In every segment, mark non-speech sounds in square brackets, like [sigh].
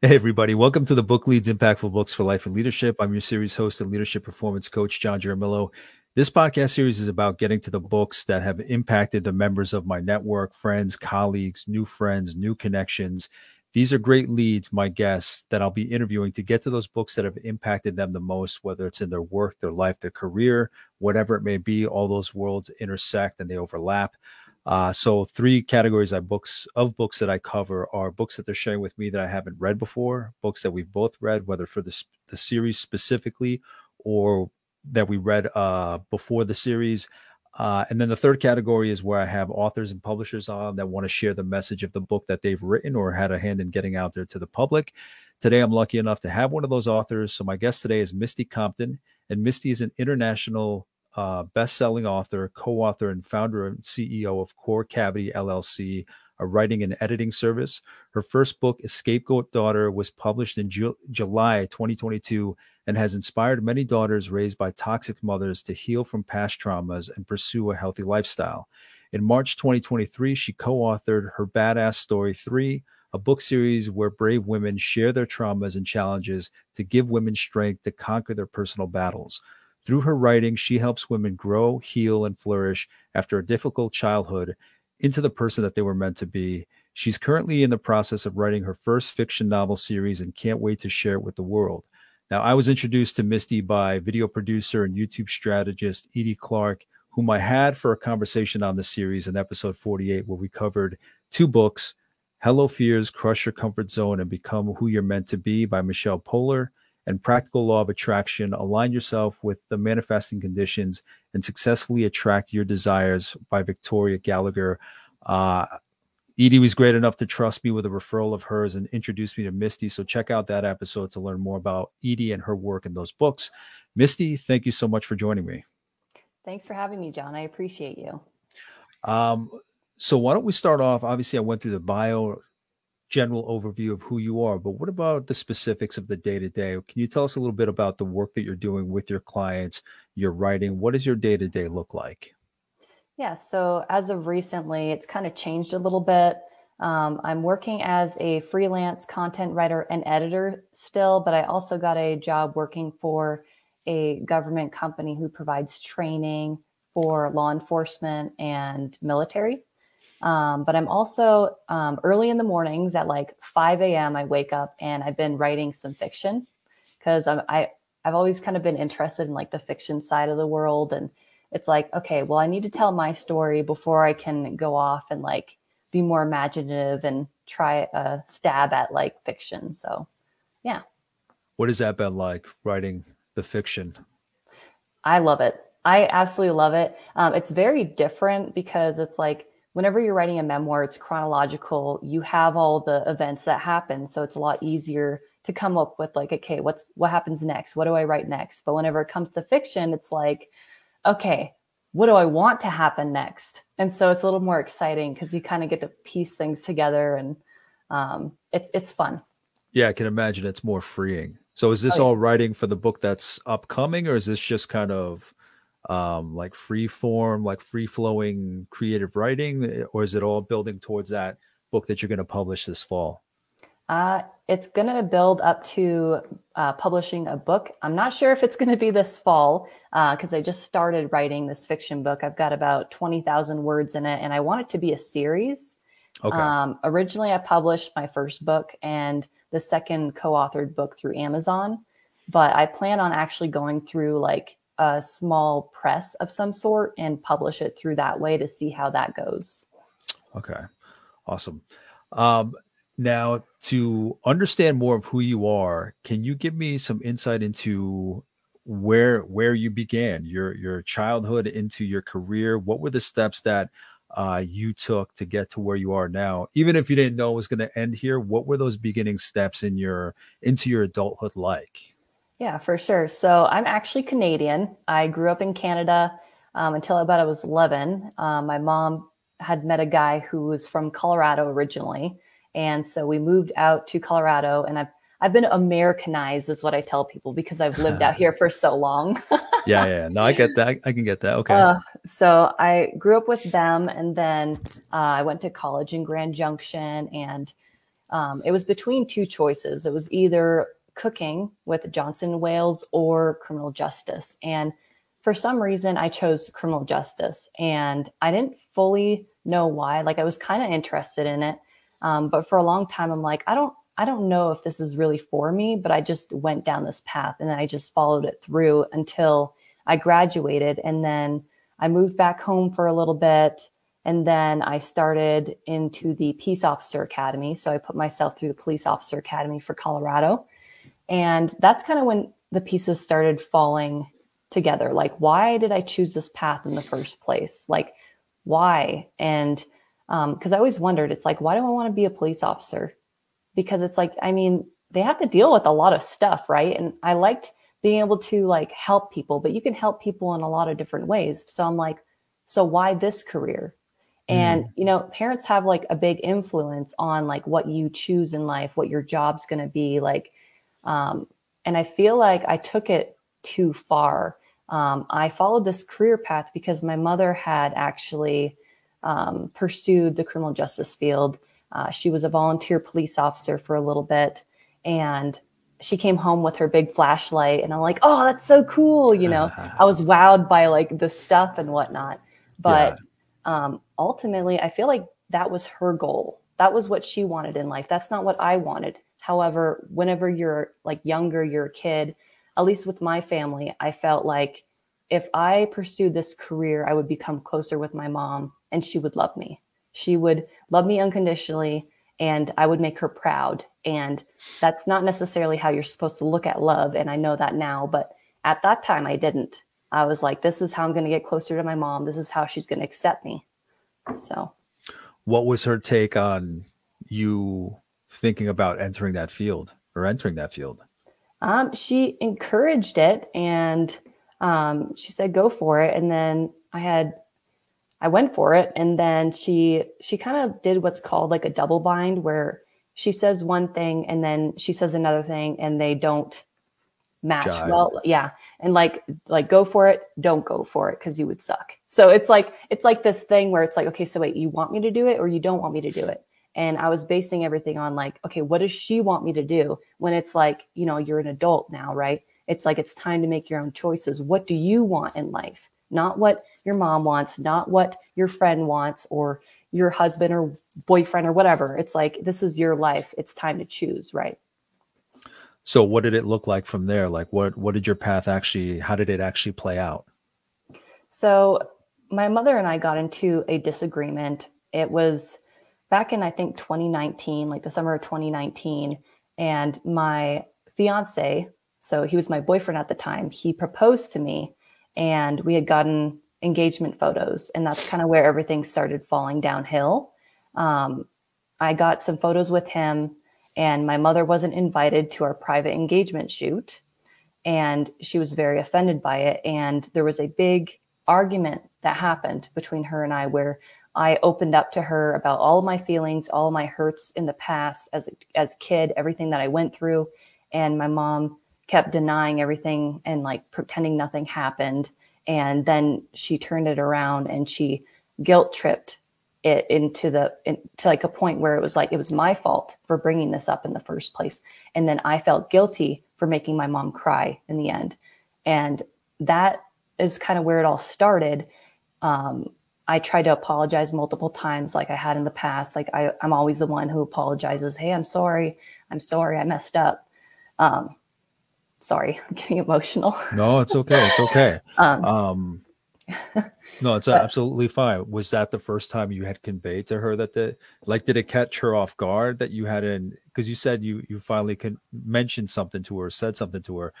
Hey, everybody. Welcome to the Book Leads Impactful Books for Life and Leadership. I'm your series host and leadership performance coach, John Jaramillo. This podcast series is about getting to the books that have impacted the members of my network, friends, colleagues, new friends, new connections. These are great leads, my guests, that I'll be interviewing to get to those books that have impacted them the most, whether it's in their work, their life, their career, whatever it may be. All those worlds intersect and they overlap. Uh, so three categories of books of books that I cover are books that they're sharing with me that I haven't read before, books that we've both read, whether for the, the series specifically or that we read uh, before the series. Uh, and then the third category is where I have authors and publishers on that want to share the message of the book that they've written or had a hand in getting out there to the public. Today, I'm lucky enough to have one of those authors. So my guest today is Misty Compton, and Misty is an international uh, best-selling author, co-author, and founder and CEO of CoreCavity LLC, a writing and editing service. Her first book, Escapegoat Daughter, was published in Ju- July 2022 and has inspired many daughters raised by toxic mothers to heal from past traumas and pursue a healthy lifestyle. In March 2023, she co-authored her Badass Story 3, a book series where brave women share their traumas and challenges to give women strength to conquer their personal battles. Through her writing, she helps women grow, heal, and flourish after a difficult childhood into the person that they were meant to be. She's currently in the process of writing her first fiction novel series and can't wait to share it with the world. Now, I was introduced to Misty by video producer and YouTube strategist Edie Clark, whom I had for a conversation on the series in episode 48, where we covered two books Hello Fears, Crush Your Comfort Zone, and Become Who You're Meant to Be by Michelle Poler, and Practical Law of Attraction. Align yourself with the manifesting conditions and successfully attract your desires by Victoria Gallagher. Uh, Edie was great enough to trust me with a referral of hers and introduce me to Misty. So check out that episode to learn more about Edie and her work in those books. Misty, thank you so much for joining me. Thanks for having me, John. I appreciate you. Um, so why don't we start off? Obviously, I went through the bio general overview of who you are, but what about the specifics of the day to day? Can you tell us a little bit about the work that you're doing with your clients, your writing? What does your day to day look like? Yeah, so as of recently, it's kind of changed a little bit. Um, I'm working as a freelance content writer and editor still, but I also got a job working for a government company who provides training for law enforcement and military. Um, but I'm also um, early in the mornings at like 5 a.m. I wake up and I've been writing some fiction because I, I I've always kind of been interested in like the fiction side of the world and it's like okay well I need to tell my story before I can go off and like be more imaginative and try a stab at like fiction. So yeah. What has that been like writing the fiction? I love it. I absolutely love it. Um, it's very different because it's like whenever you're writing a memoir, it's chronological. You have all the events that happen. So it's a lot easier to come up with like, okay, what's what happens next? What do I write next? But whenever it comes to fiction, it's like, okay, what do I want to happen next? And so it's a little more exciting because you kind of get to piece things together and um, it's it's fun. Yeah, I can imagine it's more freeing. So is this oh, yeah. all writing for the book that's upcoming, or is this just kind of um, like free form, like free flowing creative writing, eh, or is it all building towards that book that you're going to publish this fall? Uh, it's going to build up to uh, publishing a book. I'm not sure if it's going to be this fall because uh, I just started writing this fiction book. I've got about 20,000 words in it and I want it to be a series. Okay. Um, originally, I published my first book and the second co authored book through Amazon, but I plan on actually going through like a small press of some sort and publish it through that way to see how that goes. Okay, awesome. Um, now, to understand more of who you are, can you give me some insight into where where you began your your childhood into your career? What were the steps that uh, you took to get to where you are now? Even if you didn't know it was going to end here, what were those beginning steps in your into your adulthood like? Yeah, for sure. So I'm actually Canadian. I grew up in Canada um, until about I was 11. Um, my mom had met a guy who was from Colorado originally. And so we moved out to Colorado and I've, I've been Americanized is what I tell people because I've lived out [laughs] here for so long. yeah, yeah. No, I get that. I can get that. Okay. Uh, so I grew up with them and then uh, I went to college in Grand Junction and um, it was between two choices. It was either cooking with Johnson Wales or criminal justice. And for some reason, I chose criminal justice. And I didn't fully know why. Like I was kind of interested in it. Um, but for a long time, I'm like, I don't, I don't know if this is really for me, but I just went down this path and I just followed it through until I graduated. And then I moved back home for a little bit. And then I started into the Peace Officer Academy. So I put myself through the Police Officer Academy for Colorado. And that's kind of when the pieces started falling together. Like, why did I choose this path in the first place? Like, why? And because um, I always wondered, it's like, why do I want to be a police officer? Because it's like, I mean, they have to deal with a lot of stuff, right? And I liked being able to like help people, but you can help people in a lot of different ways. So I'm like, so why this career? And mm. you know, parents have like a big influence on like what you choose in life, what your job's going to be like. Um, and I feel like I took it too far. Um, I followed this career path because my mother had actually um, pursued the criminal justice field. Uh, she was a volunteer police officer for a little bit, and she came home with her big flashlight, and I'm like, "Oh, that's so cool!" You know, I was [laughs] wowed by like the stuff and whatnot. But yeah. um, ultimately, I feel like that was her goal. That was what she wanted in life. That's not what I wanted. However, whenever you're like younger, you're a kid at least with my family, I felt like if I pursued this career, I would become closer with my mom and she would love me. She would love me unconditionally and I would make her proud. And that's not necessarily how you're supposed to look at love. And I know that now, but at that time I didn't. I was like, this is how I'm going to get closer to my mom. This is how she's going to accept me. So, what was her take on you thinking about entering that field or entering that field? Um, she encouraged it and um, she said, go for it. And then I had, I went for it. And then she, she kind of did what's called like a double bind where she says one thing and then she says another thing and they don't match Jive. well. Yeah. And like, like go for it. Don't go for it. Cause you would suck. So it's like, it's like this thing where it's like, okay, so wait, you want me to do it or you don't want me to do it? And i was basing everything on like okay what does she want me to do? When it's like you know you're an adult now right? It's like it's time to make your own choices. What do you want in life? Not what your mom wants not what your friend wants or your husband or boyfriend or whatever. It's like this is your life. It's time to choose right? So what did it look like from there? Like what what did your path actually how did it actually play out? So my mother and i got into a disagreement. It was back in I think 2019, like the summer of 2019, and my fiance, so he was my boyfriend at the time, he proposed to me and we had gotten engagement photos and that's kind of where everything started falling downhill. Um, I got some photos with him and my mother wasn't invited to our private engagement shoot and she was very offended by it and there was a big argument that happened between her and I where I opened up to her about all of my feelings, all my hurts in the past as a, as kid, everything that I went through. And my mom kept denying everything and like pretending nothing happened. And then she turned it around and she guilt tripped it into the to like a point where it was like it was my fault for bringing this up in the first place and then i felt guilty for making my mom cry in the end and that is kind of where it all started um, I tried to apologize multiple times like I had in the past. Like I, I'm always the one who apologizes. Hey, I'm sorry. I'm sorry. I messed up. Um, sorry, I'm getting emotional. No, it's okay. It's okay. [laughs] um, um, [laughs] no, it's but, absolutely fine. Was that the first time you had conveyed to her that the like did it catch her off guard that you had in because you said you you finally can mention something to her, said something to her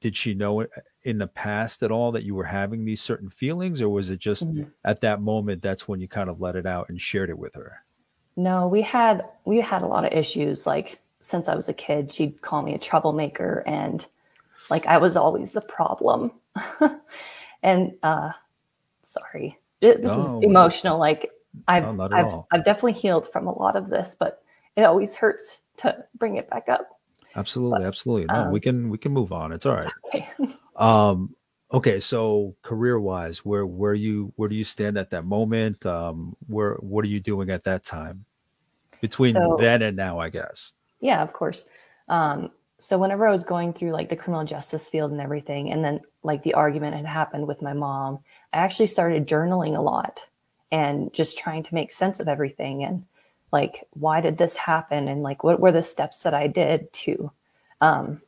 did she know in the past at all that you were having these certain feelings or was it just mm-hmm. at that moment that's when you kind of let it out and shared it with her? No we had we had a lot of issues like since i was a kid she'd call me a troublemaker and like i was always the problem. [laughs] And uh sorry. It, this no, is emotional like i've no, I've, I've definitely healed from a lot of this but it always hurts to bring it back up Absolutely, absolutely. No, um, we can we can move on. It's all right. Okay. [laughs] um okay, so career wise, where where you where do you stand at that moment? Um where what are you doing at that time? between so, then and now, I guess. Yeah, of course. Um, so whenever I was going through like the criminal justice field and everything, and then like the argument had happened with my mom, I actually started journaling a lot and just trying to make sense of everything and like why did this happen and like what were the steps that I did to um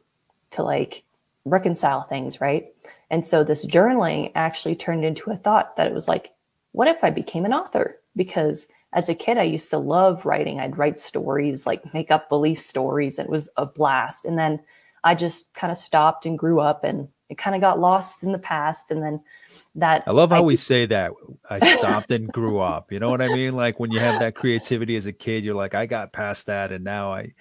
to like reconcile things, right? And so this journaling actually turned into a thought that it was like, what if I became an author? Because as a kid, I used to love writing. I'd write stories, like make up belief stories. It was a blast. And then I just kind of stopped and grew up and it kind of got lost in the past. And then that I love how I, we say that I stopped and grew up. You know what I mean? Like when you have that creativity as a kid, you're like, I got past that. And now I,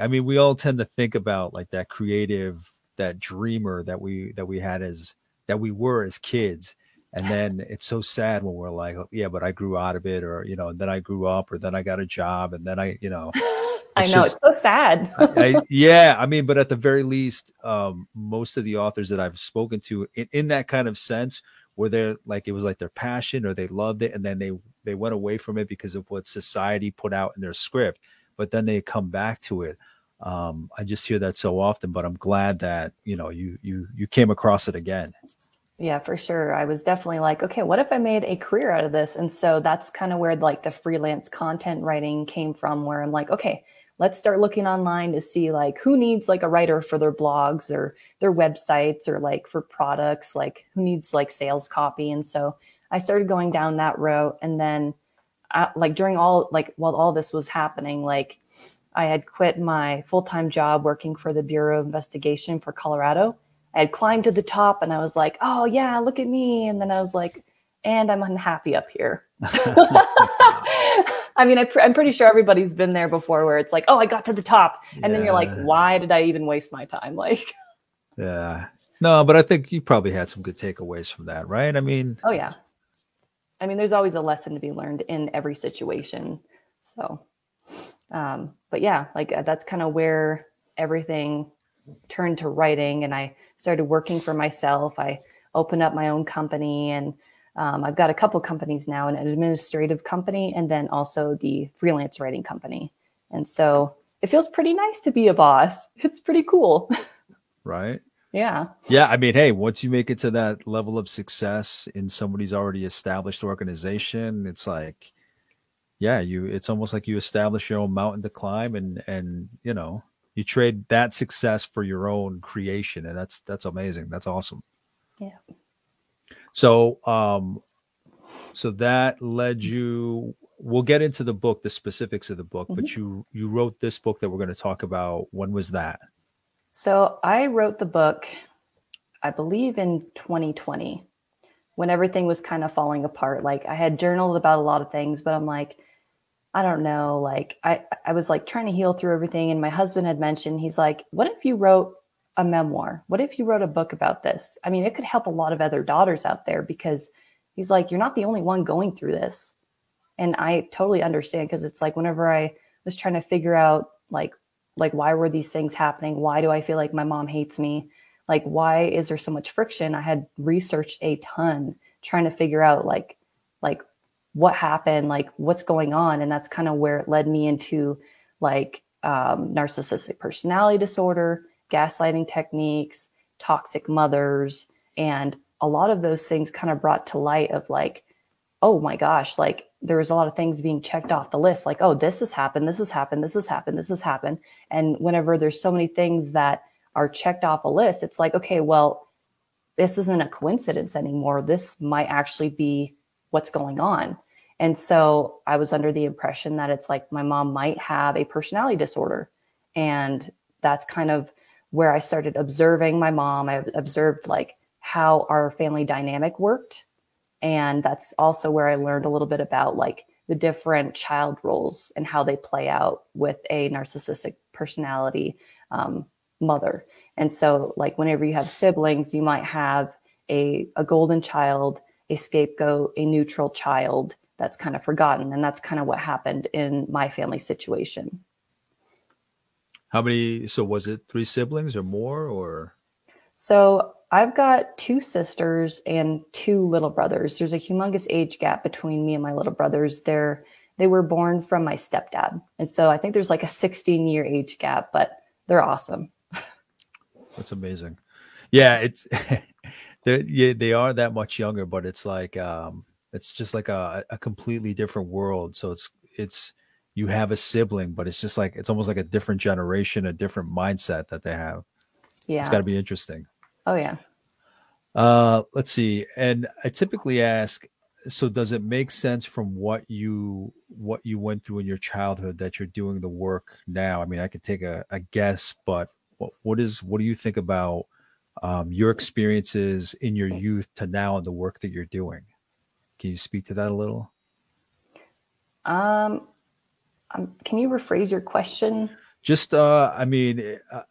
I mean, we all tend to think about like that creative, that dreamer that we, that we had as, that we were as kids and then it's so sad when we're like oh, yeah but i grew out of it or you know and then i grew up or then i got a job and then i you know [gasps] i know just, it's so sad. I, I, [laughs] yeah i mean but at the very least um, most of the authors that i've spoken to in, in that kind of sense where they're like it was like their passion or they loved it and then they they went away from it because of what society put out in their script but then they come back to it. Um, i just hear that so often but i'm glad that you know you you you came across it again yeah, for sure. I was definitely like, okay, what if I made a career out of this? And so that's kind of where like the freelance content writing came from, where I'm like, okay, let's start looking online to see like who needs like a writer for their blogs or their websites or like for products, like who needs like sales copy. And so I started going down that route. And then I, like during all, like while all this was happening, like I had quit my full-time job working for the Bureau of Investigation for Colorado I had climbed to the top and I was like, oh yeah, look at me. And then I was like, and I'm unhappy up here. [laughs] [laughs] I mean, I am pretty sure everybody's been there before where it's like, oh, I got to the top. And yeah. then you're like, why did I even waste my time? [laughs] Like, yeah. No, but I think you probably had some good takeaways from that, right? I mean, oh, yeah. I mean, there's always a lesson to be learned in every situation. So, um, but yeah, like uh, that's kind of where everything turned to writing and I started working for myself. I opened up my own company and um, I've got a couple companies now, an administrative company and then also the freelance writing company. And so it feels pretty nice to be a boss. [laughs] It's pretty cool. Right. yeah. Yeah. I mean, hey, once you make it to that level of success in somebody's already established organization, it's like, yeah, you, it's almost like you establish your own mountain to climb and, and, you know, you trade that success for your own creation and that's that's amazing. That's awesome. Yeah. So um so that led you we'll get into the book the specifics of the book mm-hmm. but you you wrote this book that we're going to talk about. When was that? So i wrote the book i believe in 2020 when everything was kind of falling apart. Like i had journaled about a lot of things but i'm like I don't know, like I, I was like trying to heal through everything. And my husband had mentioned, he's like, what if you wrote a memoir? What if you wrote a book about this? I mean, it could help a lot of other daughters out there because he's like, you're not the only one going through this. And I totally understand because it's like whenever I was trying to figure out like, like why were these things happening? Why do I feel like my mom hates me? Like, why is there so much friction? I had researched a ton trying to figure out like, like what happened, like what's going on. And that's kind of where it led me into like um, narcissistic personality disorder, gaslighting techniques, toxic mothers. And a lot of those things kind of brought to light of like, oh my gosh, like there was a lot of things being checked off the list, like, oh, this has happened, this has happened, this has happened, this has happened. And whenever there's so many things that are checked off a list, it's like, okay, well, this isn't a coincidence anymore. This might actually be what's going on. And so I was under the impression that it's like my mom might have a personality disorder. And that's kind of where I started observing my mom. I observed like how our family dynamic worked. And that's also where I learned a little bit about like the different child roles and how they play out with a narcissistic personality um, mother. And so like whenever you have siblings, you might have a, a golden child, a scapegoat, a neutral child, that's kind of forgotten. And that's kind of what happened in my family situation. How many? So was it three siblings or more or? So I've got two sisters and two little brothers. There's a humongous age gap between me and my little brothers. They're they were born from my stepdad. And so I think there's like a 16 year age gap, but they're awesome. That's amazing. Yeah, it's [laughs] they yeah, they are that much younger, but it's like um it's just like a, a completely different world. So it's it's you have a sibling, but it's just like it's almost like a different generation, a different mindset that they have. Yeah. It's got to be interesting. Oh yeah. Uh let's see. And I typically ask so does it make sense from what you what you went through in your childhood that you're doing the work now? I mean, I could take a, a guess, but what, what is what do you think about um, your experiences in your youth to now and the work that you're doing? Can you speak to that a little? Um, um can you rephrase your question? Just, uh, I mean, uh,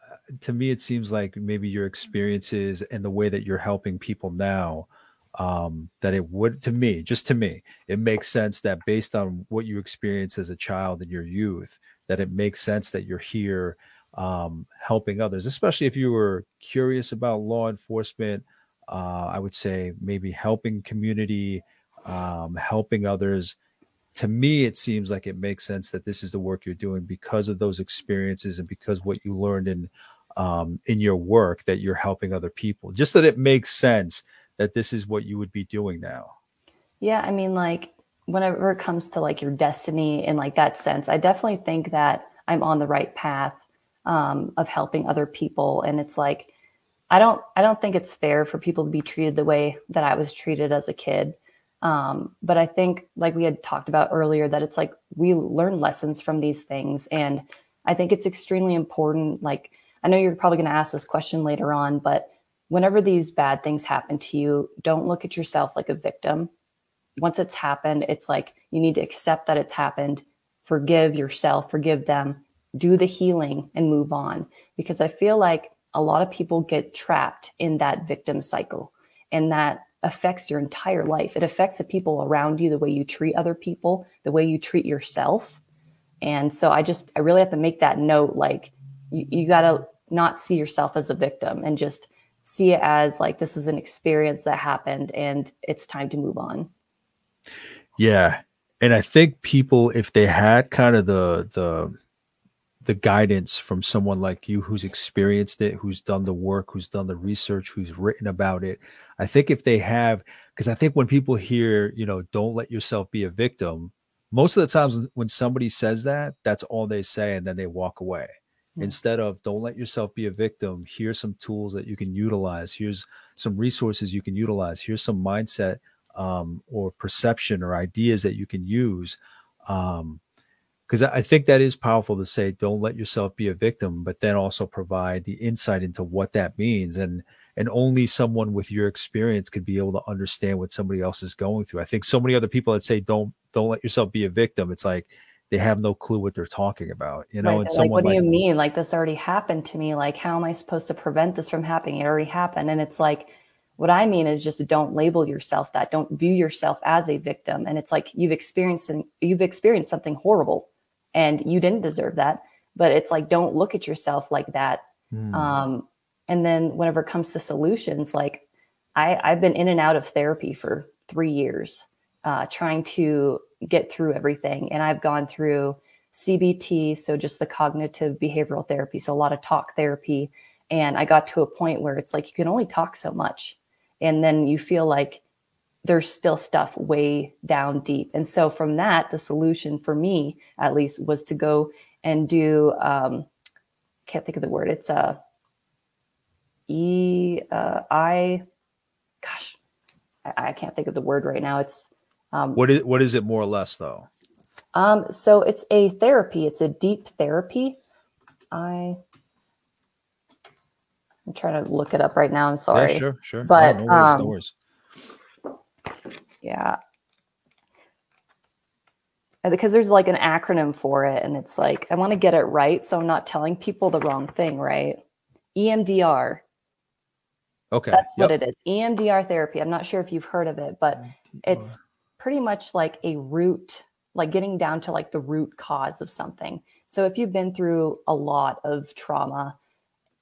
to me, it seems like maybe your experiences and the way that you're helping people now um, that it would to me just to me it makes sense that based on what you experienced as a child in your youth that it makes sense that you're here um, helping others especially if you were curious about law enforcement uh, i would say maybe helping community um, helping others to me it seems like it makes sense that this is the work you're doing because of those experiences and because what you learned in um, in your work that you're helping other people just that it makes sense that this is what you would be doing now? Yeah, I mean, like whenever it comes to like your destiny in like that sense, I definitely think that I'm on the right path um, of helping other people, and it's like I don't I don't think it's fair for people to be treated the way that I was treated as a kid. Um, but I think, like we had talked about earlier, that it's like we learn lessons from these things, and I think it's extremely important. Like I know you're probably going to ask this question later on, but whenever these bad things happen to you, don't look at yourself like a victim. Once it's happened, it's like you need to accept that it's happened, forgive yourself, forgive them, do the healing and move on. Because I feel like a lot of people get trapped in that victim cycle and that affects your entire life. It affects the people around you, the way you treat other people, the way you treat yourself. And so I just, I really have to make that note like, you, you got to not see yourself as a victim and just see it as like this is an experience that happened and it's time to move on. Yeah. And I think people if they had kind of the the the guidance from someone like you who's experienced it, who's done the work, who's done the research, who's written about it. I think if they have because I think when people hear, you know, don't let yourself be a victim, most of the times when somebody says that, that's all they say and then they walk away. Instead of don't let yourself be a victim. Here's some tools that you can utilize. Here's some resources you can utilize. Here's some mindset um, or perception or ideas that you can use. Um, because I think that is powerful to say don't let yourself be a victim but then also provide the insight into what that means and and only someone with your experience could be able to understand what somebody else is going through i think so many other people that say don't don't let yourself be a victim it's like they have no clue what they're talking about, you know. Right. And like, what do like, you mean? Like this already happened to me. Like, how am I supposed to prevent this from happening? It already happened. And it's like, what I mean is just don't label yourself that. Don't view yourself as a victim. And it's like you've experienced you've experienced something horrible, and you didn't deserve that. But it's like don't look at yourself like that. Hmm. Um, and then whenever it comes to solutions, like I, I've been in and out of therapy for three years, uh, trying to get through everything. And I've gone through CBT, so just the cognitive behavioral therapy, so a lot of talk therapy. And I got to a point where it's like you can only talk so much. And then you feel like there's still stuff way down deep. And so from that, the solution for me, at least, was to go and do, um, can't think of the word. It's a uh, E, uh, I, gosh, I, I can't think of the word right now. It's um, what is what is it more or less though? Um, so it's a therapy. It's a deep therapy. I I'm trying to look it up right now. I'm sorry. Yeah, sure, sure. But no, no worries, um, no worries. Yeah, uh, because there's like an acronym for it, and it's like I want to get it right, so I'm not telling people the wrong thing, right? EMDR. Okay, that's yep. what it is. EMDR therapy. I'm not sure if you've heard of it, but EMDR. it's pretty much like a root, like getting down to like the root cause of something. So if you've been through a lot of trauma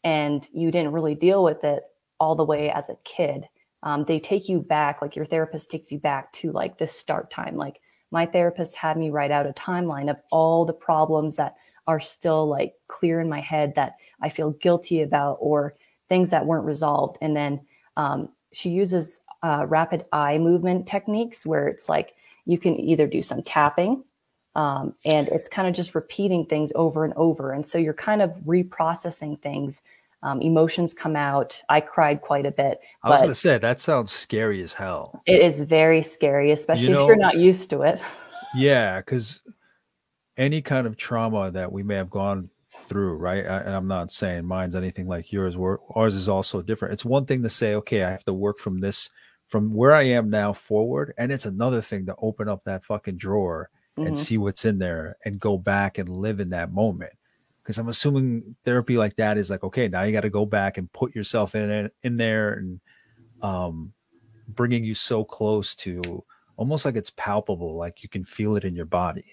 and you didn't really deal with it all the way as a kid, um, they take you back, like your therapist takes you back to like the start time, like my therapist had me write out a timeline of all the problems that are still like clear in my head that I feel guilty about or things that weren't resolved. And then um, she uses uh, rapid eye movement techniques where it's like you can either do some tapping um, and it's kind of just repeating things over and over. And so you're kind of reprocessing things. Um, emotions come out. I cried quite a bit. I was going to say that sounds scary as hell. It is very scary, especially you know, if you're not used to it. yeah, because any kind of trauma that we may have gone through, right? I, and I'm not saying mine's anything like yours. Where ours is also different. It's one thing to say, okay, I have to work from this, from where I am now forward, and it's another thing to open up that fucking drawer mm-hmm. and see what's in there and go back and live in that moment. Because I'm assuming therapy like that is like, okay, now you got to go back and put yourself in it, in there and um, bringing you so close to almost like it's palpable, like you can feel it in your body.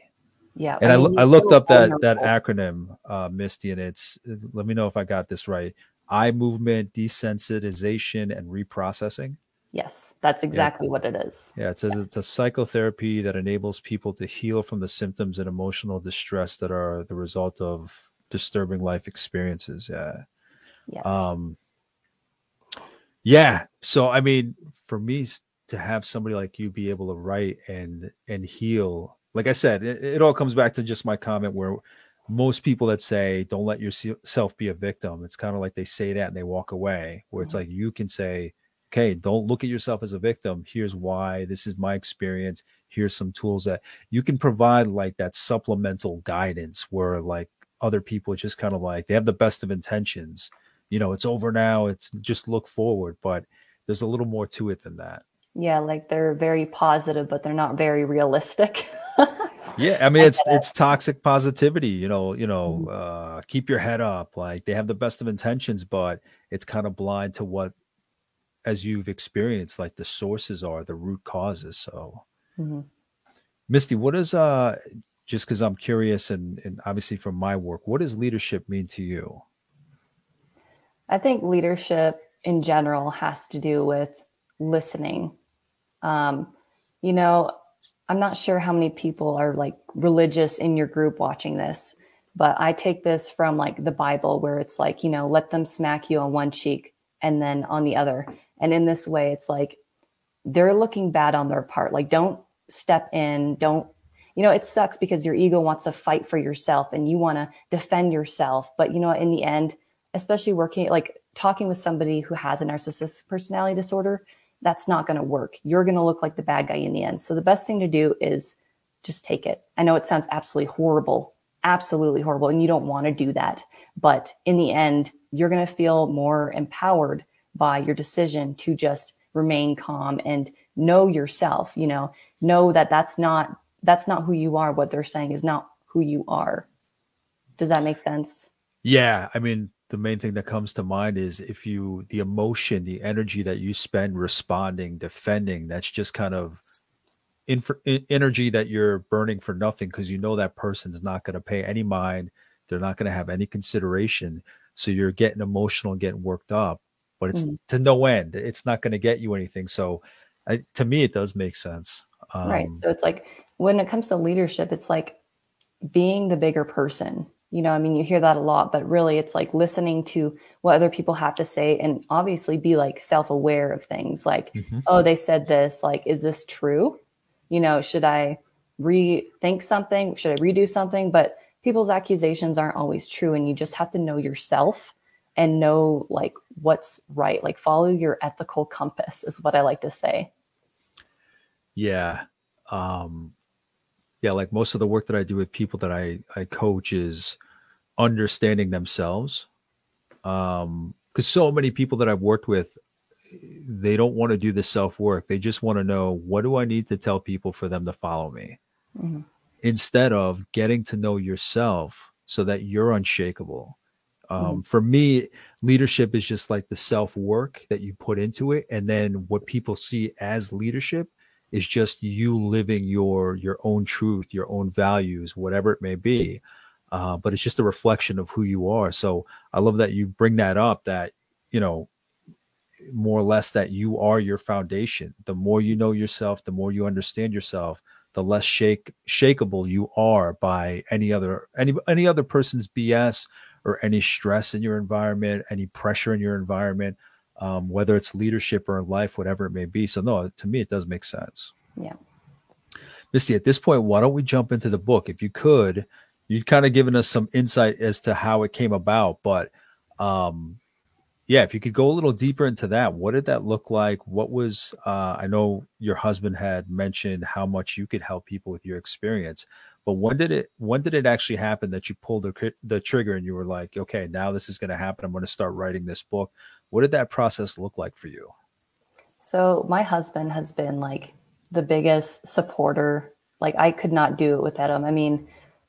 Yeah. And I, I, I looked up that that acronym, uh, Misty, and it's let me know if I got this right. Eye movement desensitization and reprocessing. Yes, that's exactly yeah. what it is. Yeah, it says yes. it's a psychotherapy that enables people to heal from the symptoms and emotional distress that are the result of disturbing life experiences. Yeah. Yes. Um yeah. So I mean, for me to have somebody like you be able to write and and heal like I said, it, it, all comes back to just my comment where most people that say don't let yourself be a victim, it's kind of like they say that and they walk away. Where it's mm-hmm. like you can say, okay, don't look at yourself as a victim. Here's why. This is my experience. Here's some tools that you can provide like that supplemental guidance where like other people just kind of like they have the best of intentions. You know, it's over now. It's just look forward, but there's a little more to it than that. Yeah, like they're very positive, but they're not very realistic. [laughs] yeah, I mean it's it's toxic positivity. You know, you know, mm-hmm. uh, keep your head up. Like they have the best of intentions, but it's kind of blind to what, as you've experienced, like the sources are, the root causes. So, mm-hmm. Misty, what is uh, just because I'm curious, and and obviously from my work, what does leadership mean to you? I think leadership in general has to do with listening um, you know, I'm not sure how many people are like religious in your group watching this, but I take this from like the Bible where it's like, you know, let them smack you on one cheek and then on the other. And in this way, it's like they're looking bad on their part. Like, don't step in, don't, you know, it sucks because your ego wants to fight for yourself and you want to defend yourself. But, you know, in the end, especially working, like talking with somebody who has a narcissistic personality disorder, that's not going to work. You're going to look like the bad guy in the end. So the best thing to do is just take it. I know it sounds absolutely horrible, absolutely horrible, and you don't want to do that. But in the end, you're going to feel more empowered by your decision to just remain calm and know yourself, you know, know that that's not that's not who you are. What they're saying is not who you are. Does that make sense? Yeah, I mean, the main thing that comes to mind is if you the emotion the energy that you spend responding defending that's just kind of inf- energy that you're burning for nothing because you know that person's not going to pay any mind they're not going to have any consideration so you're getting emotional getting worked up but it's mm-hmm. to no end it's not going to get you anything so I, to me it does make sense um, right so it's like when it comes to leadership it's like being the bigger person you know, I mean, you hear that a lot, but really it's like listening to what other people have to say and obviously be like self aware of things like, mm-hmm. oh, they said this. Like, is this true? You know, should I rethink something? Should I redo something? But people's accusations aren't always true. And you just have to know yourself and know like what's right. Like, follow your ethical compass, is what I like to say. Yeah. Um, yeah, like most of the work that I do with people that I I coach is understanding themselves. Um, because so many people that I've worked with, they don't want to do the self work. They just want to know what do I need to tell people for them to follow me, mm-hmm. instead of getting to know yourself so that you're unshakable. Um, mm-hmm. For me, leadership is just like the self work that you put into it, and then what people see as leadership is just you living your your own truth, your own values, whatever it may be. Uh, but it's just a reflection of who you are. So I love that you bring that up. That you know, more or less, that you are your foundation. The more you know yourself, the more you understand yourself, the less shake shakeable you are by any other any any other person's BS or any stress in your environment, any pressure in your environment, um, whether it's leadership or life, whatever it may be. So no, to me, it does make sense. Yeah. Misty, at this point, why don't we jump into the book? If you could, you'd kind of given us some insight as to how it came about, but um, yeah, if you could go a little deeper into that, what did that look like? What was uh, I know your husband had mentioned how much you could help people with your experience, but when did it when did it actually happen that you pulled the the trigger and you were like, okay, now this is going to happen. I'm going to start writing this book. What did that process look like for you? So my husband has been like the biggest supporter. Like I could not do it without him. I mean,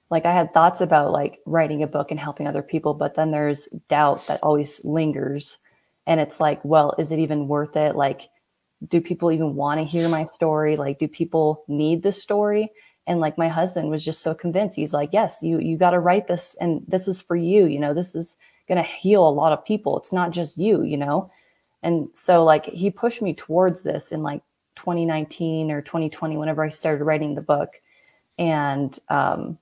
like I had thoughts about like writing a book and helping other people, but then there's doubt that always lingers. And it's like, well, is it even worth it? Like, do people even want to hear my story? Like, do people need the story? And like my husband was just so convinced. He's like, yes, you you got to write this, and this is for you. You know, this is gonna heal a lot of people. It's not just you. You know, and so like he pushed me towards this in like 2019 or 2020, whenever I started writing the book, and um,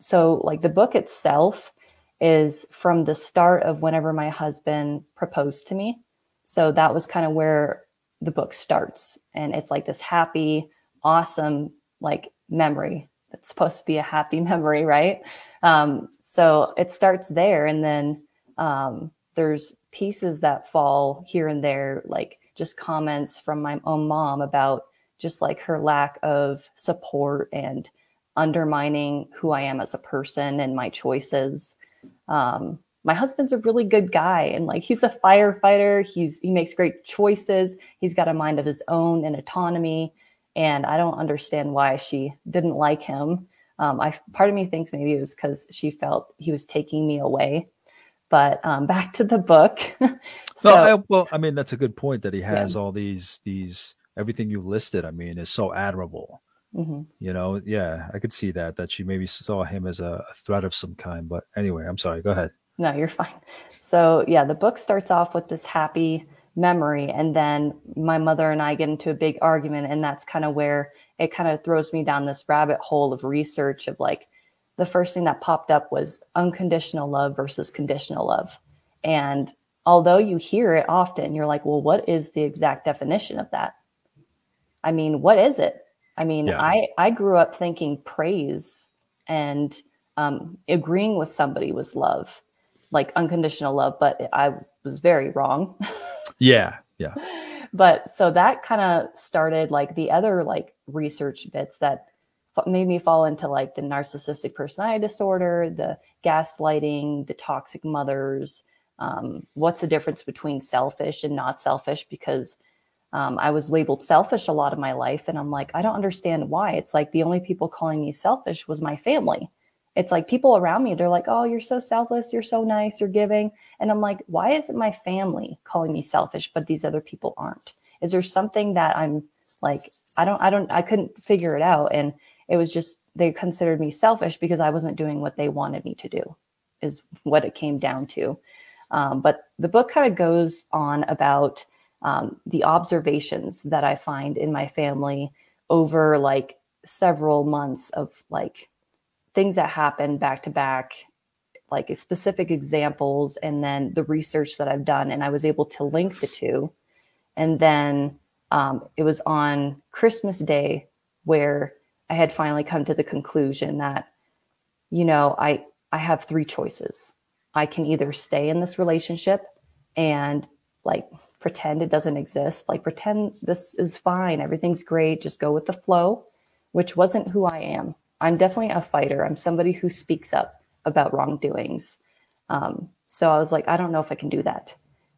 so like the book itself is from the start of whenever my husband proposed to me. So that was kind of where the book starts. And it's like this happy, awesome, like memory. It's supposed to be a happy [laughs] memory, right? Um, so it starts there. And then um, there's pieces that fall here and there, like just comments from my own mom about just like her lack of support and undermining who I am as a person and my choices. Um, my husband's a really good guy and like he's a firefighter. He's he makes great choices. He's got a mind of his own and autonomy. And I don't understand why she didn't like him. Um, I part of me thinks maybe it was because she felt he was taking me away. But um, back to the book. [laughs] so, no, I, well, I mean that's a good point that he has yeah. all these these everything you listed. I mean, is so admirable. Mm-hmm. You know, yeah, I could see that that she maybe saw him as a, a threat of some kind. But anyway, I'm sorry. Go ahead. No, you're fine. So yeah, the book starts off with this happy memory, and then my mother and I get into a big argument, and that's kind of where it kind of throws me down this rabbit hole of research of like the first thing that popped up was unconditional love versus conditional love. And although you hear it often, you're like, well, what is the exact definition of that? I mean, what is it? I mean, yeah. I I grew up thinking praise and um, agreeing with somebody was love, like unconditional love, but I was very wrong. [laughs] yeah, yeah. But so that kind of started like the other like research bits that made me fall into like the narcissistic personality disorder, the gaslighting, the toxic mothers. Um, what's the difference between selfish and not selfish? Because um, I was labeled selfish a lot of my life. And I'm like, I don't understand why. It's like the only people calling me selfish was my family. It's like people around me, they're like, oh, you're so selfless. You're so nice. You're giving. And I'm like, why is it my family calling me selfish, but these other people aren't? Is there something that I'm like, I don't, I don't, I couldn't figure it out. And it was just, they considered me selfish because I wasn't doing what they wanted me to do, is what it came down to. Um, but the book kind of goes on about um, the observations that I find in my family over like several months of like things that happen back to back, like specific examples, and then the research that I've done. And I was able to link the two. And then um, it was on Christmas Day where I had finally come to the conclusion that, you know, I, I have three choices. I can either stay in this relationship and like pretend it doesn't exist, like pretend this is fine, everything's great, just go with the flow, which wasn't who I am. I'm definitely a fighter. I'm somebody who speaks up about wrongdoings. Um, so I was like, I don't know if I can do that.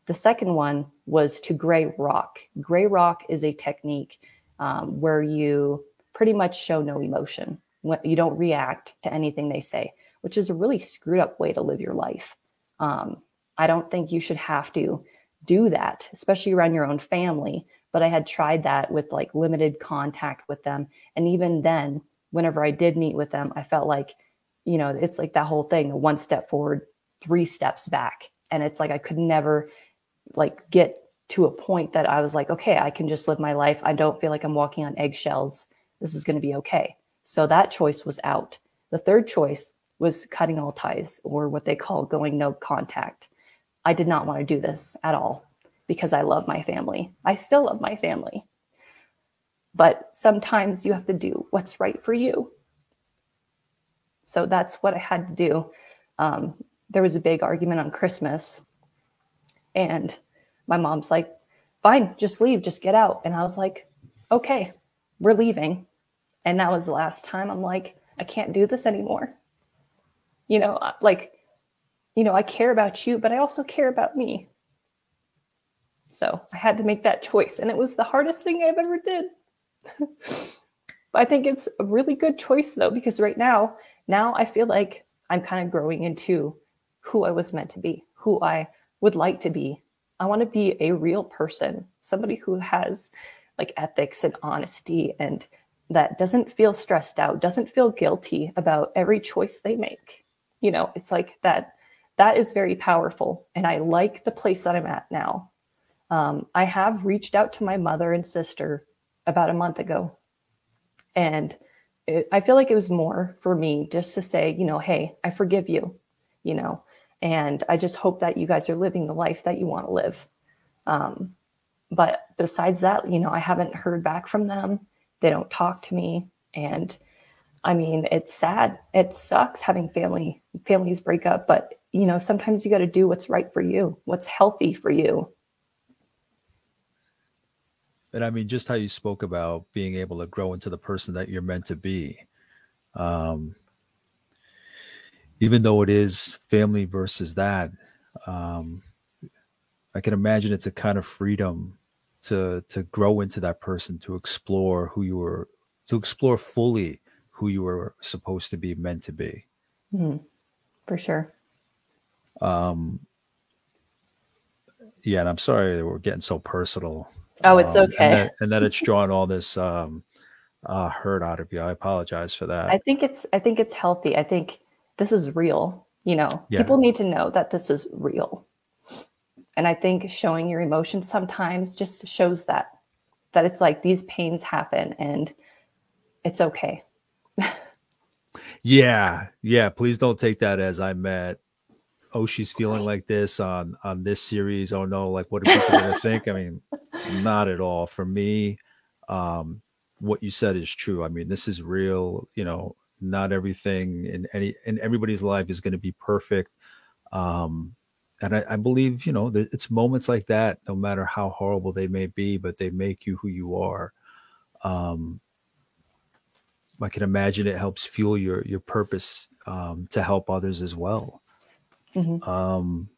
The second one was to gray rock. Gray rock is a technique um, where you pretty much show no emotion. You don't react to anything they say, which is a really screwed up way to live your life. Um, I don't think you should have to do that, especially around your own family. But I had tried that with like limited contact with them. And even then, whenever I did meet with them, I felt like, you know, it's like that whole thing, one step forward, three steps back. And it's like I could never like get to a point that I was like, okay, I can just live my life. I don't feel like I'm walking on eggshells This is going to be okay. So that choice was out. The third choice was cutting all ties or what they call going no contact. I did not want to do this at all because I love my family. I still love my family. But sometimes you have to do what's right for you. So that's what I had to do. Um, there was a big argument on Christmas, and my mom's like, fine, just leave, just get out. And I was like, okay, we're leaving. And that was the last time I'm like, I can't do this anymore. You know, like, you know, I care about you, but I also care about me. So I had to make that choice. And it was the hardest thing I've ever did. [laughs] I think it's a really good choice though, because right now, now I feel like I'm kind of growing into who I was meant to be, who I would like to be. I want to be a real person, somebody who has like ethics and honesty and that doesn't feel stressed out, doesn't feel guilty about every choice they make. You know, it's like that, that is very powerful. And I like the place that I'm at now. Um, I have reached out to my mother and sister about a month ago. And it, I feel like it was more for me just to say, you know, hey, I forgive you, you know, and I just hope that you guys are living the life that you want to live. Um, but besides that, you know, I haven't heard back from them. They don't talk to me. And I mean, it's sad. It sucks having family families break up, but you know, sometimes you got to do what's right for you, what's healthy for you. And I mean, just how you spoke about being able to grow into the person that you're meant to be. Um, even though it is family versus that, um, I can imagine it's a kind of freedom to to grow into that person, to explore who you were, to explore fully who you were supposed to be, meant to be. Mm, for sure. Um, yeah, and I'm sorry that we're getting so personal. Oh, it's um, okay. And that, and that it's [laughs] drawn all this um, uh, hurt out of you. I apologize for that. I think it's I think it's healthy. I think this is real. You know, yeah. people need to know that this is real. And I think showing your emotions sometimes just shows that that it's like these pains happen and it's okay. yeah. Yeah. Please don't take that as I met oh she's feeling like this on on this series oh no like what are people gonna think i mean not at all for me um what you said is true i mean this is real you know not everything in any in everybody's life is going to be perfect um and I, I believe you know it's moments like that no matter how horrible they may be but they make you who you are um i can imagine it helps fuel your your purpose um to help others as well mm-hmm. um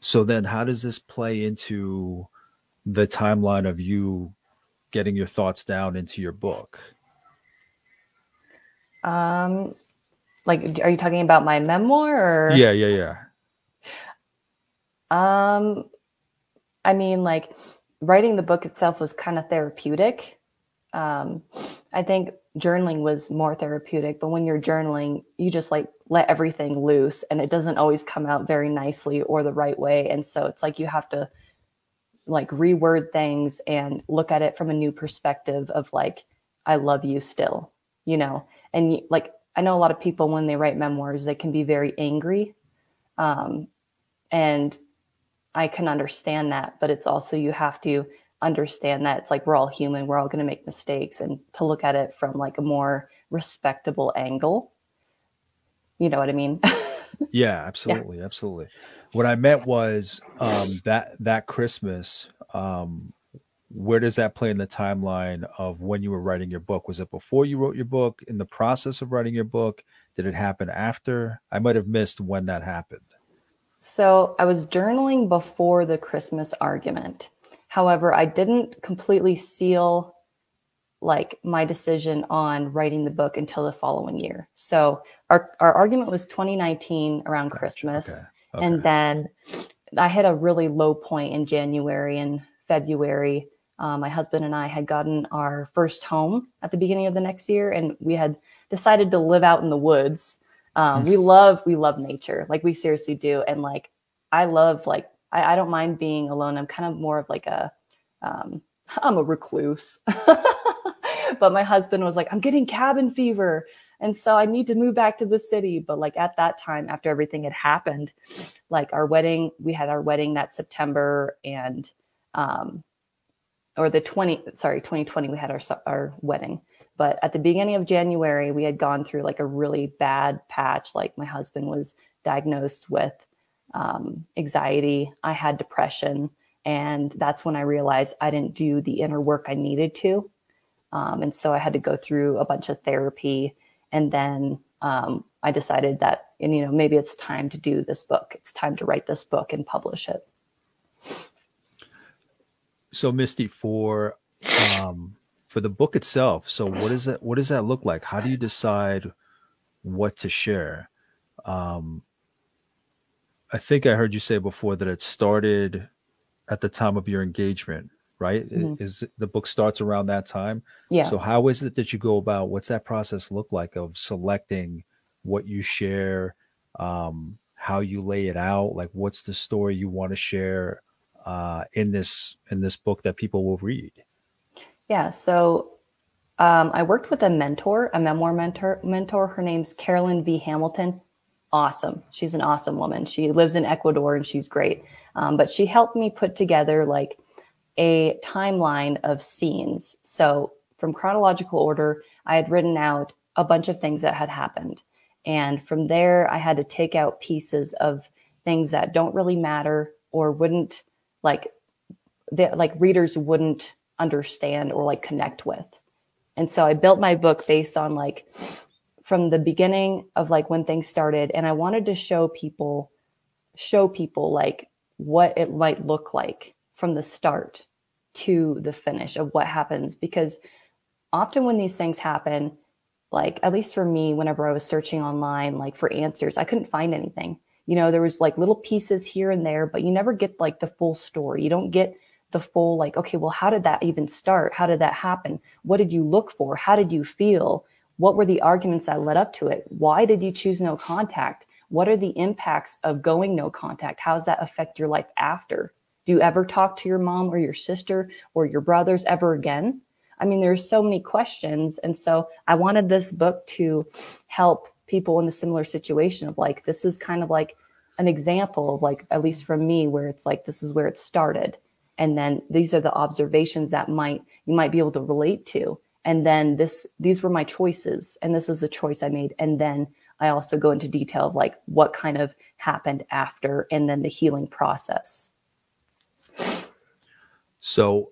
so then how does this play into the timeline of you getting your thoughts down into your book um, like, are you talking about my memoir or? Yeah, yeah, yeah. Um, I mean, like, writing the book itself was kind of therapeutic. Um, I think journaling was more therapeutic, but when you're journaling, you just like let everything loose and it doesn't always come out very nicely or the right way. And so it's like you have to like reword things and look at it from a new perspective of like, I love you still, you know? and like I know a lot of people when they write memoirs, they can be very angry. Um, and I can understand that, but it's also you have to understand that it's like we're all human, we're all going to make mistakes, and to look at it from like a more respectable angle. You know what I mean? [laughs] yeah, absolutely, yeah. absolutely. What I meant was um, that that Christmas, um, where does that play in the timeline of when you were writing your book? Was it before you wrote your book, in the process of writing your book? Did it happen after? I might have missed when that happened. So I was journaling before the Christmas argument. However, I didn't completely seal like my decision on writing the book until the following year. So our, our argument was 2019 around gotcha. Christmas. Okay. Okay. And then I had a really low point in January and February uh, my husband and I had gotten our first home at the beginning of the next year, and we had decided to live out in the woods. Um, we love we love nature, like we seriously do, and like I love like I, I don't mind being alone. I'm kind of more of like a um, [laughs] I'm a recluse, but [laughs] but my husband was like, I'm getting cabin fever. And so I need to move back to the city. But like at that time, after everything had happened, like our wedding, we had our wedding that September and, um, or the 20, sorry, 2020, we had our, our wedding. But at the beginning of January, we had gone through like a really bad patch. Like my husband was diagnosed with um, anxiety. I had depression. And that's when I realized I didn't do the inner work I needed to. Um, and so I had to go through a bunch of therapy. And then um, I decided that, and, you know, maybe it's time to do this book. It's time to write this book and publish it. So Misty, for um, for the book itself, so what is that? What does that look like? How do you decide what to share? Um, I think I heard you say before that it started at the time of your engagement, right? Mm-hmm. Is the book starts around that time? Yeah. So how is it that you go about? What's that process look like of selecting what you share, um, how you lay it out? Like, what's the story you want to share uh, in this in this book that people will read? Yeah. So um, I worked with a mentor, a memoir mentor. Mentor. Her name's Carolyn V. Hamilton. Awesome. She's an awesome woman. She lives in Ecuador and she's great. Um, but she helped me put together like a timeline of scenes. So from chronological order, I had written out a bunch of things that had happened. And from there, I had to take out pieces of things that don't really matter or wouldn't like, that like readers wouldn't understand or like connect with. And so I built my book based on like from the beginning of like when things started. And I wanted to show people, show people like what it might look like from the start to the finish of what happens because often when these things happen like at least for me whenever i was searching online like for answers i couldn't find anything you know there was like little pieces here and there but you never get like the full story you don't get the full like okay well how did that even start how did that happen what did you look for how did you feel what were the arguments that led up to it why did you choose no contact what are the impacts of going no contact? How does that affect your life after? Do you ever talk to your mom or your sister or your brothers ever again? I mean, there's so many questions. And so I wanted this book to help people in a similar situation of like, this is kind of like an example of like, at least from me, where it's like, this is where it started. And then these are the observations that might, you might be able to relate to. And then this, these were my choices. And this is the choice I made. And then I also go into detail of like what kind of happened after and then the healing process. So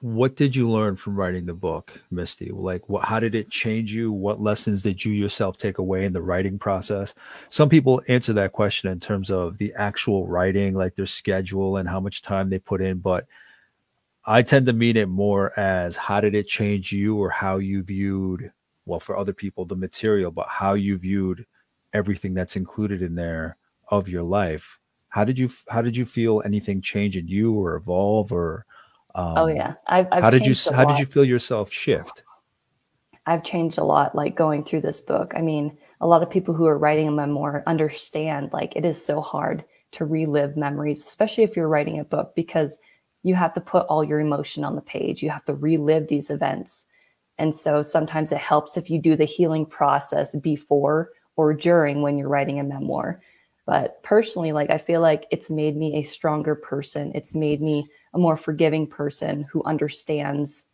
what did you learn from writing the book, Misty? Like what how did it change you? What lessons did you yourself take away in the writing process? Some people answer that question in terms of the actual writing, like their schedule and how much time they put in, but I tend to mean it more as how did it change you or how you viewed well for other people the material but how you viewed everything that's included in there of your life how did you how did you feel anything change in you or evolve or um, oh yeah. I've, I've how did you how did you feel yourself shift? I've changed a lot like going through this book. I mean a lot of people who are writing a memoir understand like it is so hard to relive memories especially if you're writing a book because you have to put all your emotion on the page. You have to relive these events. And so sometimes it helps if you do the healing process before or during when you're writing a memoir. But personally, like I feel like it's made me a stronger person. It's made me a more forgiving person who understands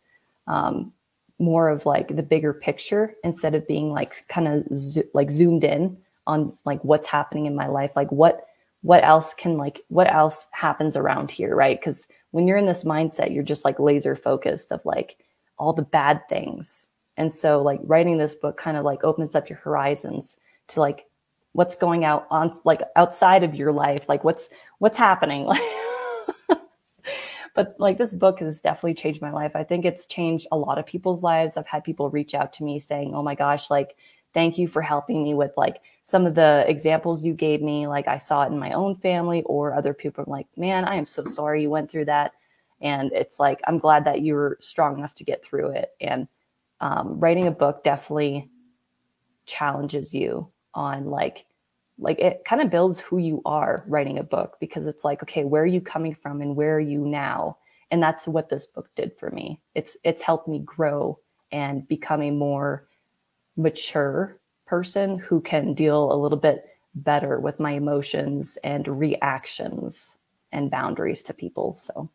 um, more of like the bigger picture instead of being like kind of zo- like zoomed in on like what's happening in my life. Like what what else can like what else happens around here, right? Because when you're in this mindset, you're just like laser focused of like all the bad things. And so like writing this book kind of like opens up your horizons to like what's going out on like outside of your life, like what's what's happening. [laughs] but like this book has definitely changed my life. I think it's changed a lot of people's lives. I've had people reach out to me saying, "Oh my gosh, like thank you for helping me with like some of the examples you gave me. Like I saw it in my own family or other people are like, "Man, I am so sorry you went through that." And it's like, I'm glad that you were strong enough to get through it. And um, writing a book definitely challenges you on like, like it kind of builds who you are writing a book because it's like, okay, where are you coming from and where are you now? And that's what this book did for me. It's it's helped me grow and become a more mature person who can deal a little bit better with my emotions and reactions and boundaries to people. So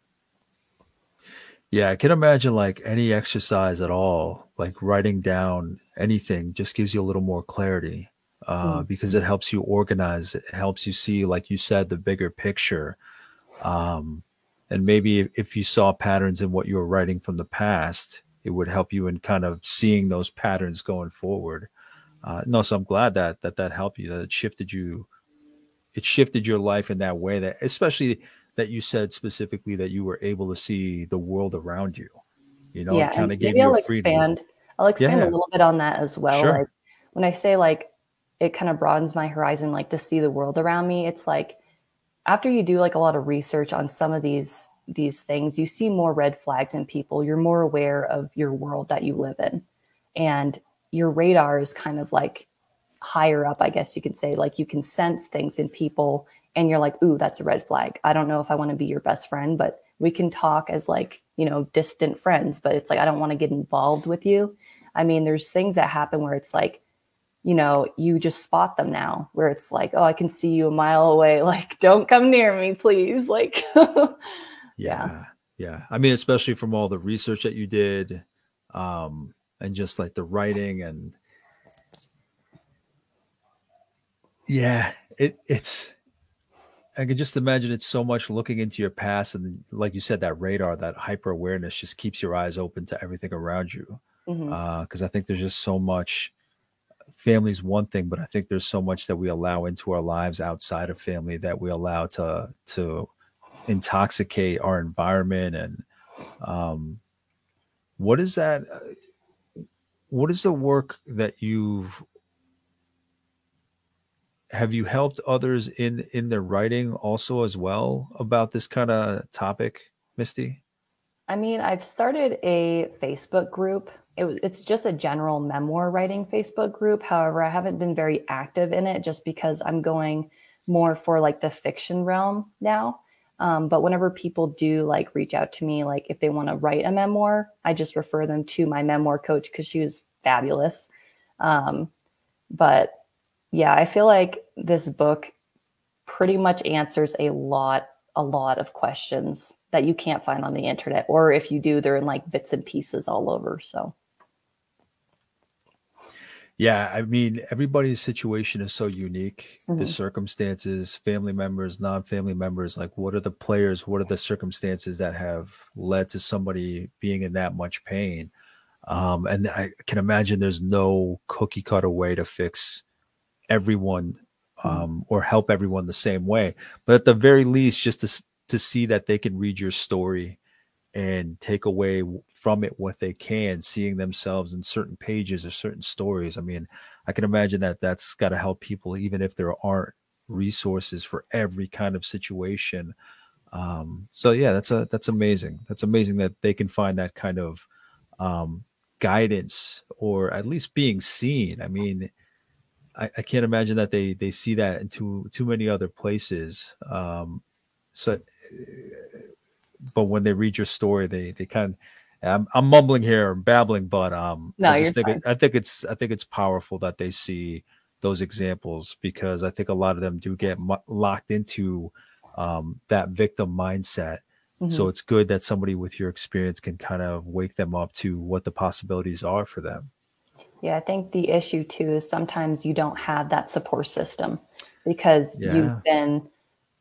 yeah, I can imagine like any exercise at all, like writing down anything just gives you a little more clarity uh, mm. because it helps you organize. It helps you see, like you said, the bigger picture. Um, and maybe if, you saw patterns in what you were writing from the past, it would help you in kind of seeing those patterns going forward. Uh, no, so I'm glad that that that helped you. That it shifted you. It shifted your life in that way. That especially that you said specifically that you were able to see the world around you. You know, yeah, kind of gave you I'll expand. I'll expand yeah. a little bit on that as well. Sure. Like when I say like it kind of broadens my horizon, like to see the world around me. It's like after you do like a lot of research on some of these these things, you see more red flags in people. You're more aware of your world that you live in, and your radar is kind of like higher up, I guess you could say. Like you can sense things in people and you're like, ooh, that's a red flag. I don't know if I want to be your best friend, but we can talk as like, you know, distant friends, but it's like, I don't want to get involved with you. I mean, there's things that happen where it's like, you know, you just spot them now where it's like, oh, I can see you a mile away. [laughs] Like, don't come near me, please. Like, [laughs] yeah. yeah. Yeah. I mean, especially from all the research that you did, um, and just like the writing and yeah, it it's I can just imagine it's so much looking into your past, and like you said, that radar, that hyper awareness, just keeps your eyes open to everything around you. Because mm-hmm. uh, I think there's just so much. Family's one thing, but I think there's so much that we allow into our lives outside of family that we allow to to intoxicate our environment. And um, what is that? Uh, what is the work that you've have you helped others in in their writing also as well about this kind of topic misty i mean i've started a facebook group it, it's just a general memoir writing facebook group however i haven't been very active in it just because i'm going more for like the fiction realm now um, but whenever people do like reach out to me like if they want to write a memoir i just refer them to my memoir coach because she was fabulous um, but yeah, I feel like this book pretty much answers a lot, a lot of questions that you can't find on the internet, or if you do, they're in like bits and pieces all over. So. Yeah, I mean, everybody's situation is so unique. Mm-hmm. The circumstances, family members, non-family members, like what are the players, what are the circumstances that have led to somebody being in that much pain? Um, and I can imagine there's no cookie cutter way to fix everyone hmm. um, or help everyone the same way. But at the very least, just to to see that they can read your story and take away from it what they can, seeing themselves in certain pages or certain stories. I mean, I can imagine that that's got to help people, even if there aren't resources for every kind of situation. Um, so yeah, that's a that's amazing. That's amazing that they can find that kind of um, guidance or at least being seen. I mean, I, I, can't imagine that they they see that in too too many other places. Um, so, but when they read your story, they they kind of I'm, I'm mumbling here, I'm babbling, but um, no, I you're think. It, I think it's I think it's powerful that they see those examples because I think a lot of them do get locked into um, that victim mindset. Mm-hmm. So it's good that somebody with your experience can kind of wake them up to what the possibilities are for them. Yeah, I think the issue too is sometimes you don't have that support system because yeah. you've been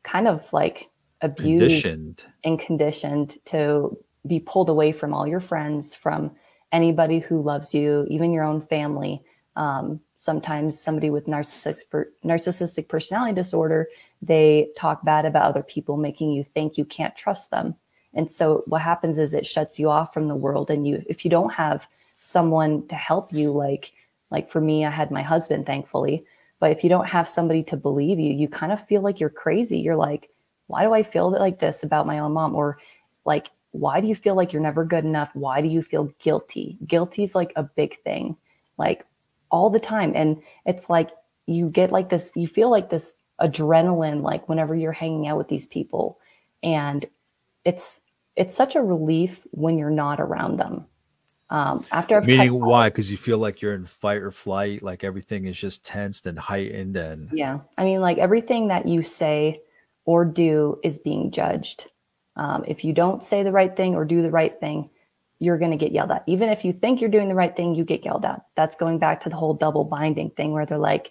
kind of like abused conditioned. and conditioned to be pulled away from all your friends, from anybody who loves you, even your own family. Um, sometimes somebody with narcissistic narcissistic personality disorder, they talk bad about other people, making you think you can't trust them. And so what happens is it shuts you off from the world. And you, if you don't have someone to help you like like for me i had my husband thankfully but if you don't have somebody to believe you you kind of feel like you're crazy you're like why do i feel like this about my own mom? Or like why do you feel like you're never good enough? Why do you feel guilty? Guilty is like a big thing like all the time. And it's like you get like this you feel like this adrenaline like whenever you're hanging out with these people. And it's it's such a relief when you're not around them. Um, after I've meaning why? Because you feel like you're in fight or flight, like everything is just tensed and heightened, and yeah, I mean, like everything that you say or do is being judged. Um, if you don't say the right thing or do the right thing, you're going to get yelled at. Even if you think you're doing the right thing, you get yelled at. That's going back to the whole double binding thing where they're like,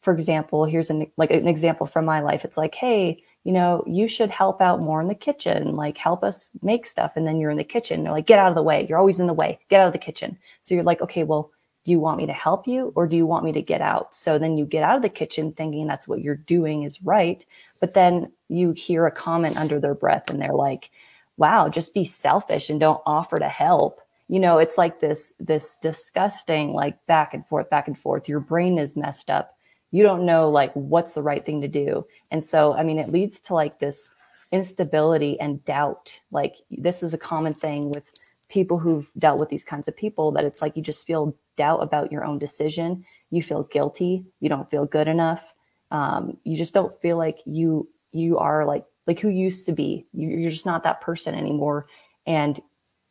for example, here's an like an example from my life. It's like, hey, you know, you should help out more in the kitchen, like help us make stuff. And then you're in the kitchen. They're like, get out of the way. You're always in the way. Get out of the kitchen. So you're like, okay, well, do you want me to help you or do you want me to get out? So then you get out of the kitchen thinking that's what you're doing is right. But then you hear a comment under their breath and they're like, wow, just be selfish and don't offer to help. You know, it's like this, this disgusting, like back and forth, back and forth. Your brain is messed up. You don't know like what's the right thing to do. And so, I mean, it leads to like this instability and doubt. Like this is a common thing with people who've dealt with these kinds of people that it's like you just feel doubt about your own decision. You feel guilty. You don't feel good enough. Um, you just don't feel like you you are like like who used to be. You're just not that person anymore, and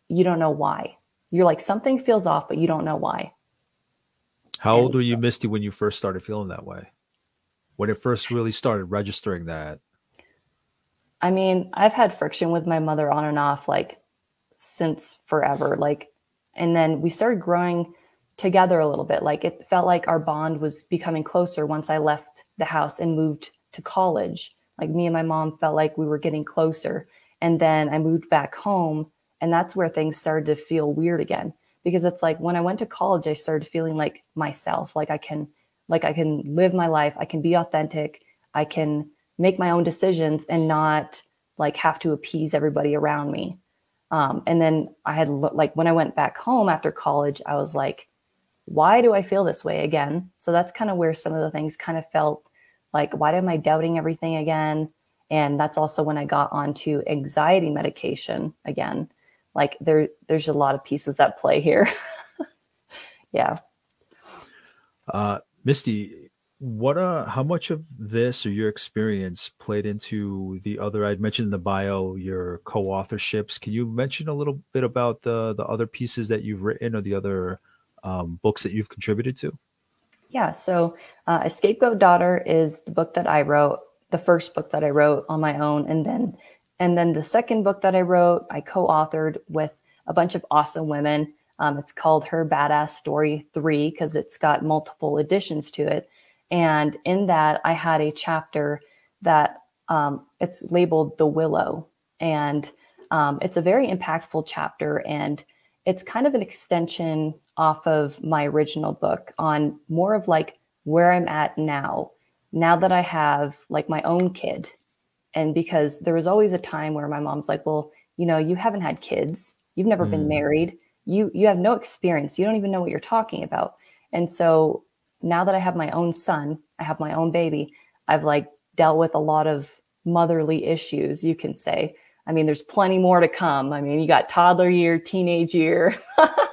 you don't know why. You're like something feels off, but you don't know why. How old were you, Misty, when you first started feeling that way? When it first really started registering that? I mean, I've had friction with my mother on and off like since forever. Like, and then we started growing together a little bit. Like it felt like our bond was becoming closer once I left the house and moved to college. Like me and my mom felt like we were getting closer. And then I moved back home and that's where things started to feel weird again because it's like when I went to college, I started feeling like myself, like I can, like I can live my life. I can be authentic. I can make my own decisions and not like have to appease everybody around me. Um, and then I had like when I went back home after college, I was like, why do I feel this way again? So that's kind of where some of the things kind of felt like, why am I doubting everything again? And that's also when I got onto anxiety medication again. Like there, there's a lot of pieces at play here. [laughs] yeah. Uh, Misty, what uh how much of this or your experience played into the other i'd mentioned in the bio your co-authorships can you mention a little bit about the the other pieces that you've written or the other um, books that you've contributed to? Yeah, so uh, Escapegoat Daughter is the book that I wrote, the first book that I wrote on my own, and then and then the second book that I wrote, I co-authored with a bunch of awesome women. Um, it's called Her Badass Story 3 because it's got multiple additions to it. And in that, I had a chapter that um, it's labeled The Willow. And um, it's a very impactful chapter. And it's kind of an extension off of my original book on more of like where I'm at now, now that I have like my own kid. And because there was always a time where my mom's like, well, you know, you haven't had kids, you've never mm. been married, you you have no experience, you don't even know what you're talking about. And so now that I have my own son, I have my own baby, I've like dealt with a lot of motherly issues, you can say. I mean, there's plenty more to come. I mean, you got toddler year, teenage year. [laughs]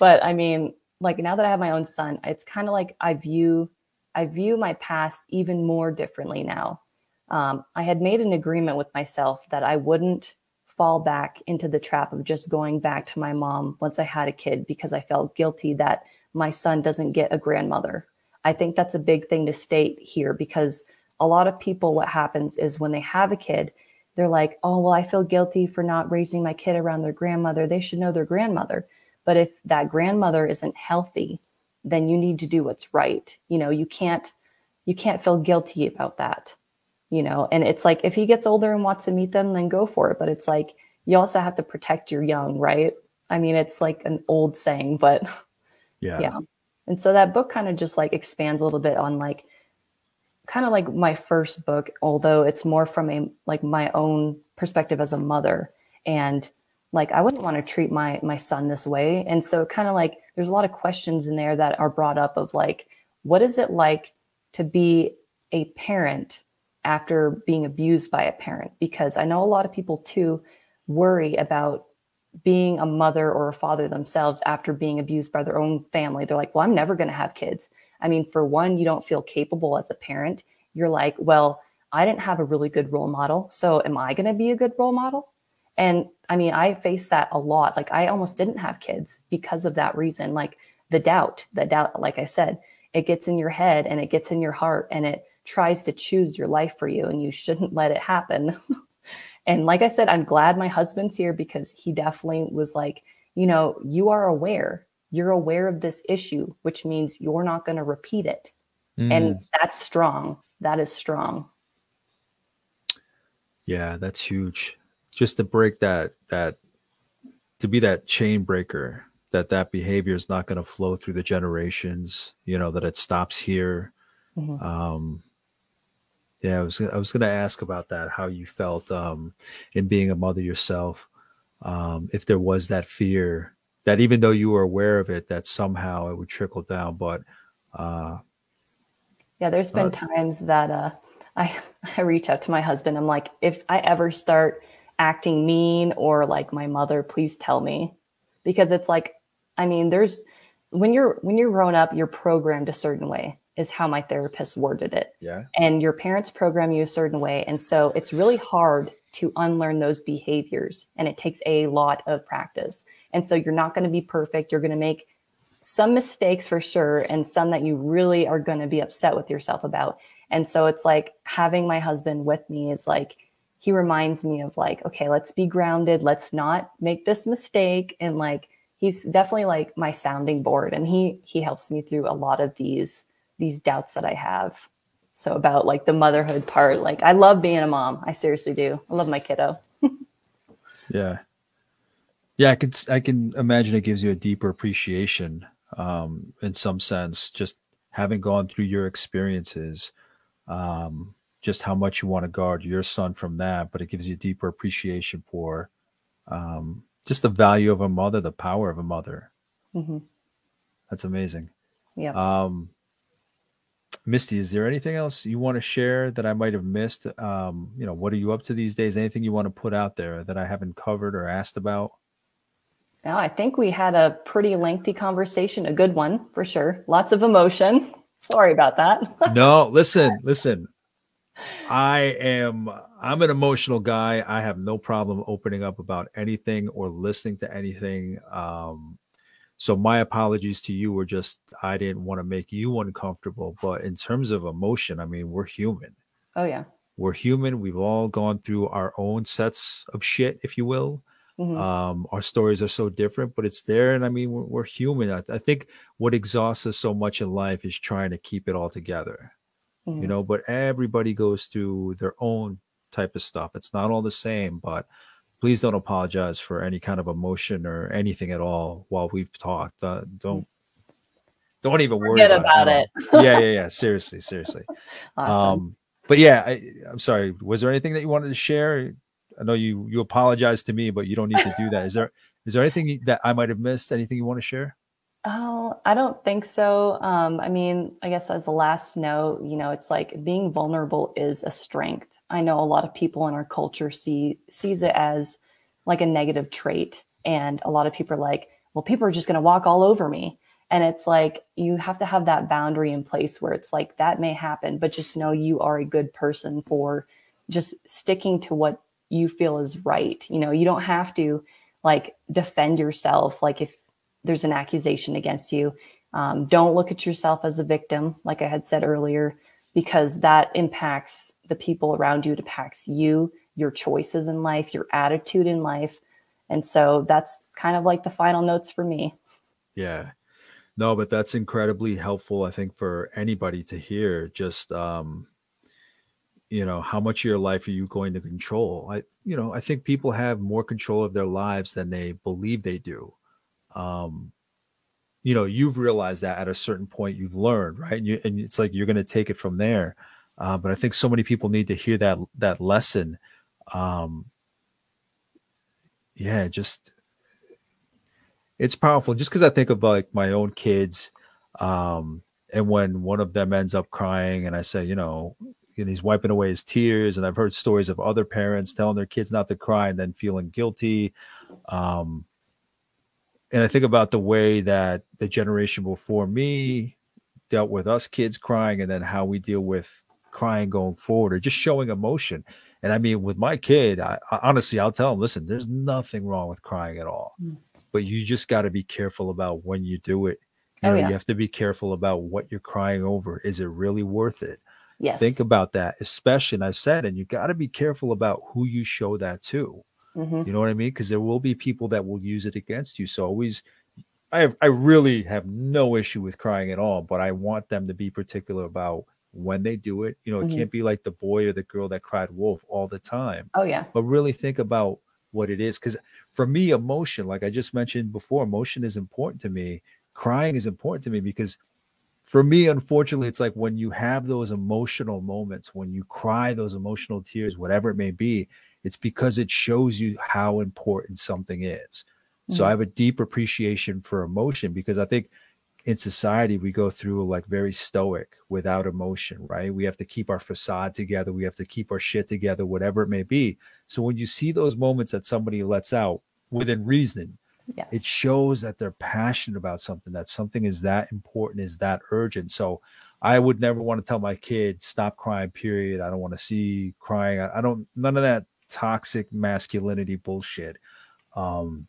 but I mean, like now that I have my own son, it's kind of like I view I view my past even more differently now. Um, I had made an agreement with myself that I wouldn't fall back into the trap of just going back to my mom once I had a kid because I felt guilty that my son doesn't get a grandmother. I think that's a big thing to state here because a lot of people, what happens is when they have a kid, they're like, oh, well, I feel guilty for not raising my kid around their grandmother. They should know their grandmother. But if that grandmother isn't healthy, then you need to do what's right. You know, you can't, you can't feel guilty about that, you know, and it's like, if he gets older and wants to meet them, then go for it. But it's like, you also have to protect your young, right? I mean, it's like an old saying, but [laughs] yeah. Yeah. And so that book kind of just like expands a little bit on like kind of like my first book, although it's more from a like my own perspective as a mother. And like I wouldn't want to treat my my son this way. And so kind of like there's a lot of questions in there that are brought up of like, what is it like to be a parent after being abused by a parent? Because I know a lot of people too worry about being a mother or a father themselves after being abused by their own family. They're like, well, I'm never going to have kids. I mean, for one, you don't feel capable as a parent. You're like, well, I didn't have a really good role model. So am I going to be a good role model? And I mean, I face that a lot. Like I almost didn't have kids because of that reason. Like the doubt, the doubt, like I said, it gets in your head and it gets in your heart and it tries to choose your life for you and you shouldn't let it happen. [laughs] and like I said, I'm glad my husband's here because he definitely was like, you know, you are aware, you're aware of this issue, which means you're not going to repeat it. Mm. And that's strong. That is strong. Yeah, that's huge. Just to break that, that, to be that chain breaker, that that behavior is not going to flow through the generations, you know, that it stops here. Mm-hmm. Um, yeah, I was I was going to ask about that, how you felt um, in being a mother yourself, um, if there was that fear that even though you were aware of it, that somehow it would trickle down. But uh, yeah, there's been uh, times that uh, I [laughs] I reach out to my husband. I'm like, if I ever start acting mean or like my mother, please tell me, because it's like, I mean, there's when you're when you're grown up, you're programmed a certain way is how my therapist worded it. Yeah. And your parents program you a certain way. And so it's really hard to unlearn those behaviors. And it takes a lot of practice. And so you're not going to be perfect. You're going to make some mistakes for sure, and some that you really are going to be upset with yourself about. And so it's like having my husband with me is like, he reminds me of like, okay, let's be grounded. Let's not make this mistake. And like, he's definitely like my sounding board and he, he helps me through a lot of these these doubts that I have. So about like the motherhood part, like I love being a mom. I seriously do. I love my kiddo. [laughs] yeah. Yeah, I can I can imagine it gives you a deeper appreciation um in some sense just having gone through your experiences um just how much you want to guard your son from that, but it gives you a deeper appreciation for um just the value of a mother, the power of a mother. Mm-hmm. That's amazing. Yeah. Um, Misty, is there anything else you want to share that I might have missed? Um, you know, what are you up to these days? Anything you want to put out there that I haven't covered or asked about? No, I think we had a pretty lengthy conversation, a good one for sure. Lots of emotion. [laughs] Sorry about that. [laughs] no, listen, listen. I am I'm an emotional guy. I have no problem opening up about anything or listening to anything. Um, so my apologies to you were just I didn't want to make you uncomfortable. But in terms of emotion, I mean, we're human. Oh yeah. We're human. We've all gone through our own sets of shit, if you will. Mm-hmm. Um, our stories are so different, but it's there. And I mean, we're, we're human. I, I, think what exhausts us so much in life is trying to keep it all together, mm-hmm. you know, but everybody goes through their own type of stuff. It's not all the same, but please don't apologize for any kind of emotion or anything at all while we've talked. Uh, don't don't even worry Forget about, about it. it. yeah, yeah, yeah. [laughs] Seriously, seriously. Awesome. Um, but yeah, I, I'm sorry. Was there anything that you wanted to share? I know you you apologized to me, but you don't need to do that. Is there is there anything that I might have missed? Anything you want to share? Oh, I don't think so. Um, I mean, I guess as a last note, you know, it's like being vulnerable is a strength. I know a lot of people in our culture see sees it as like a negative trait. And a lot of people are like, well, people are just going to walk all over me. And it's like, you have to have that boundary in place where it's like, that may happen, but just know you are a good person for just sticking to what you feel is right. You know, you don't have to like defend yourself. Like if there's an accusation against you, um, don't look at yourself as a victim, like I had said earlier because that impacts the people around you, it impacts you, your choices in life, your attitude in life. And so that's kind of like the final notes for me. Yeah. No, but that's incredibly helpful, I think, for anybody to hear. Just um, you know, how much of your life are you going to control? I, you know, I think people have more control of their lives than they believe they do. Um, you know you've realized that at a certain point you've learned right? And, you, and it's like you're going to take it from there. Uh, but i think so many people need to hear that that lesson. Um yeah just it's powerful. Just because i think of like my own kids um and when one of them ends up crying and i say you know and he's wiping away his tears and i've heard stories of other parents telling their kids not to cry and then feeling guilty um and I think about the way that the generation before me dealt with us kids crying and then how we deal with crying going forward or just showing emotion. And I mean, with my kid, I, I honestly, I'll tell him, listen, there's nothing wrong with crying at all, Mm. but you just got to be careful about when you do it. You Oh, know, yeah. you have to be careful about what you're crying over. Is it really worth it? Yes. Think about that, especially, and I said, and you got to be careful about who you show that to. Mhm. You know what I mean? Because there will be people that will use it against you. So always, I have, I really have no issue with crying at all, but I want them to be particular about when they do it. You know, it Mhm. can't be like the boy or the girl that cried wolf all the time, Oh, yeah. but really think about what it is. Because for me, emotion, like I just mentioned before, emotion is important to me. Crying is important to me because for me, unfortunately, it's like when you have those emotional moments, when you cry those emotional tears, whatever it may be, it's because it shows you how important something is. So Mhm. I have a deep appreciation for emotion because I think in society we go through like very stoic without emotion, right? We have to keep our facade together, we have to keep our shit together, whatever it may be. So when you see those moments that somebody lets out within reason, Yes. it shows that they're passionate about something that something is that important is that urgent so i would never want to tell my kid stop crying period i don't want to see crying I, I don't none of that toxic masculinity bullshit um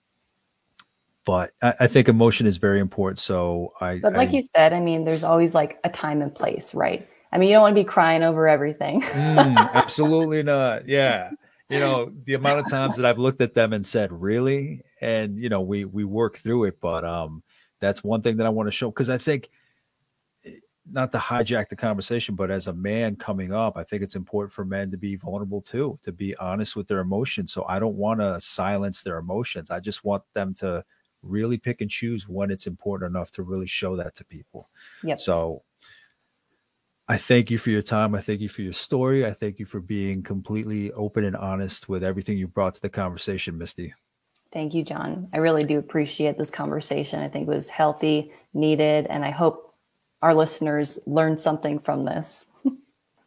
but I, I think emotion is very important so i But like I- you said, I mean, there's always like a time and place, right? I mean, you don't want to be crying over everything. Mm, [laughs] absolutely not. Yeah. You know, the amount of times that I've looked at them and said, really? And you know, we we work through it, but um that's one thing that I want to show because I think eh, not to hijack the conversation, but as a man coming up, I think it's important for men to be vulnerable too, to be honest with their emotions. So I don't want to silence their emotions. I just want them to really pick and choose when it's important enough to really show that to people. Yep. So I thank you for your time. I thank you for your story. I thank you for being completely open and honest with everything you brought to the conversation, Misty. Thank you, John. I really do appreciate this conversation. I think it was healthy, needed, and I hope our listeners learned something from this.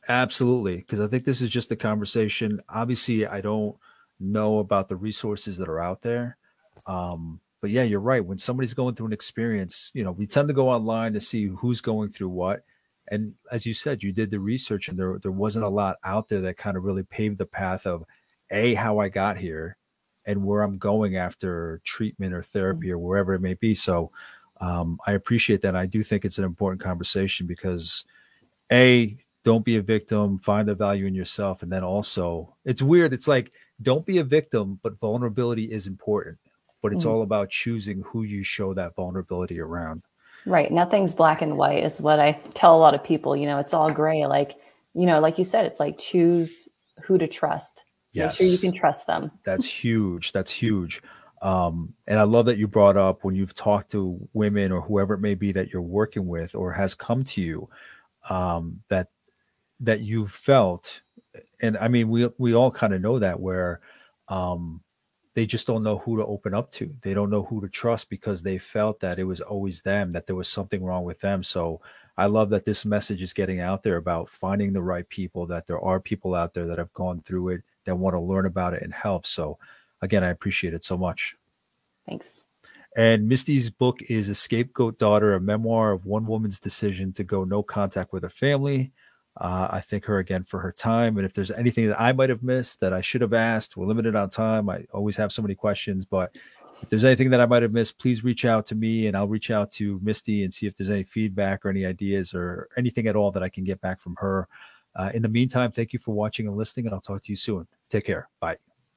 Absolutely. Because I think this is just a conversation. Obviously, I don't know about the resources that are out there. Um, but yeah, you're right. When somebody's going through an experience, you know, we tend to go online to see who's going through what. And as you said, you did the research and there, there wasn't a lot out there that kind of really paved the path of A, how I got here and where I'm going after treatment or therapy or wherever it may be. So um, I appreciate that. I do think it's an important conversation because a don't be a victim find the value in yourself and then also it's weird it's like don't be a victim but vulnerability is important but it's Mhm. all about choosing who you show that vulnerability around Right. Nothing's black and white is what I tell a lot of people. You know, it's all gray. Like, you know, like you said, it's like choose who to trust. Make sure you can trust them. [laughs] that's huge. That's huge. Um, and i love that you brought up when you've talked to women or whoever it may be that you're working with or has come to you um, that that you've felt and i mean we we all kind of know that where um, they just don't know who to open up to. They don't know who to trust because they felt that it was always them that there was something wrong with them. So i love that this message is getting out there about finding the right people that there are people out there that have gone through it that want to learn about it and help so again i appreciate it so much Thanks. and Misty's book is Escapegoat Daughter, a memoir of one woman's decision to go no contact with her family. Uh, I thank her again for her time. And if there's anything that I might have missed that I should have asked, we're limited on time. I always have so many questions, but if there's anything that I might have missed, please reach out to me and I'll reach out to Misty and see if there's any feedback or any ideas or anything at all that I can get back from her. Uh, in the meantime, thank you for watching and listening, and I'll talk to you soon. Take care. Bye.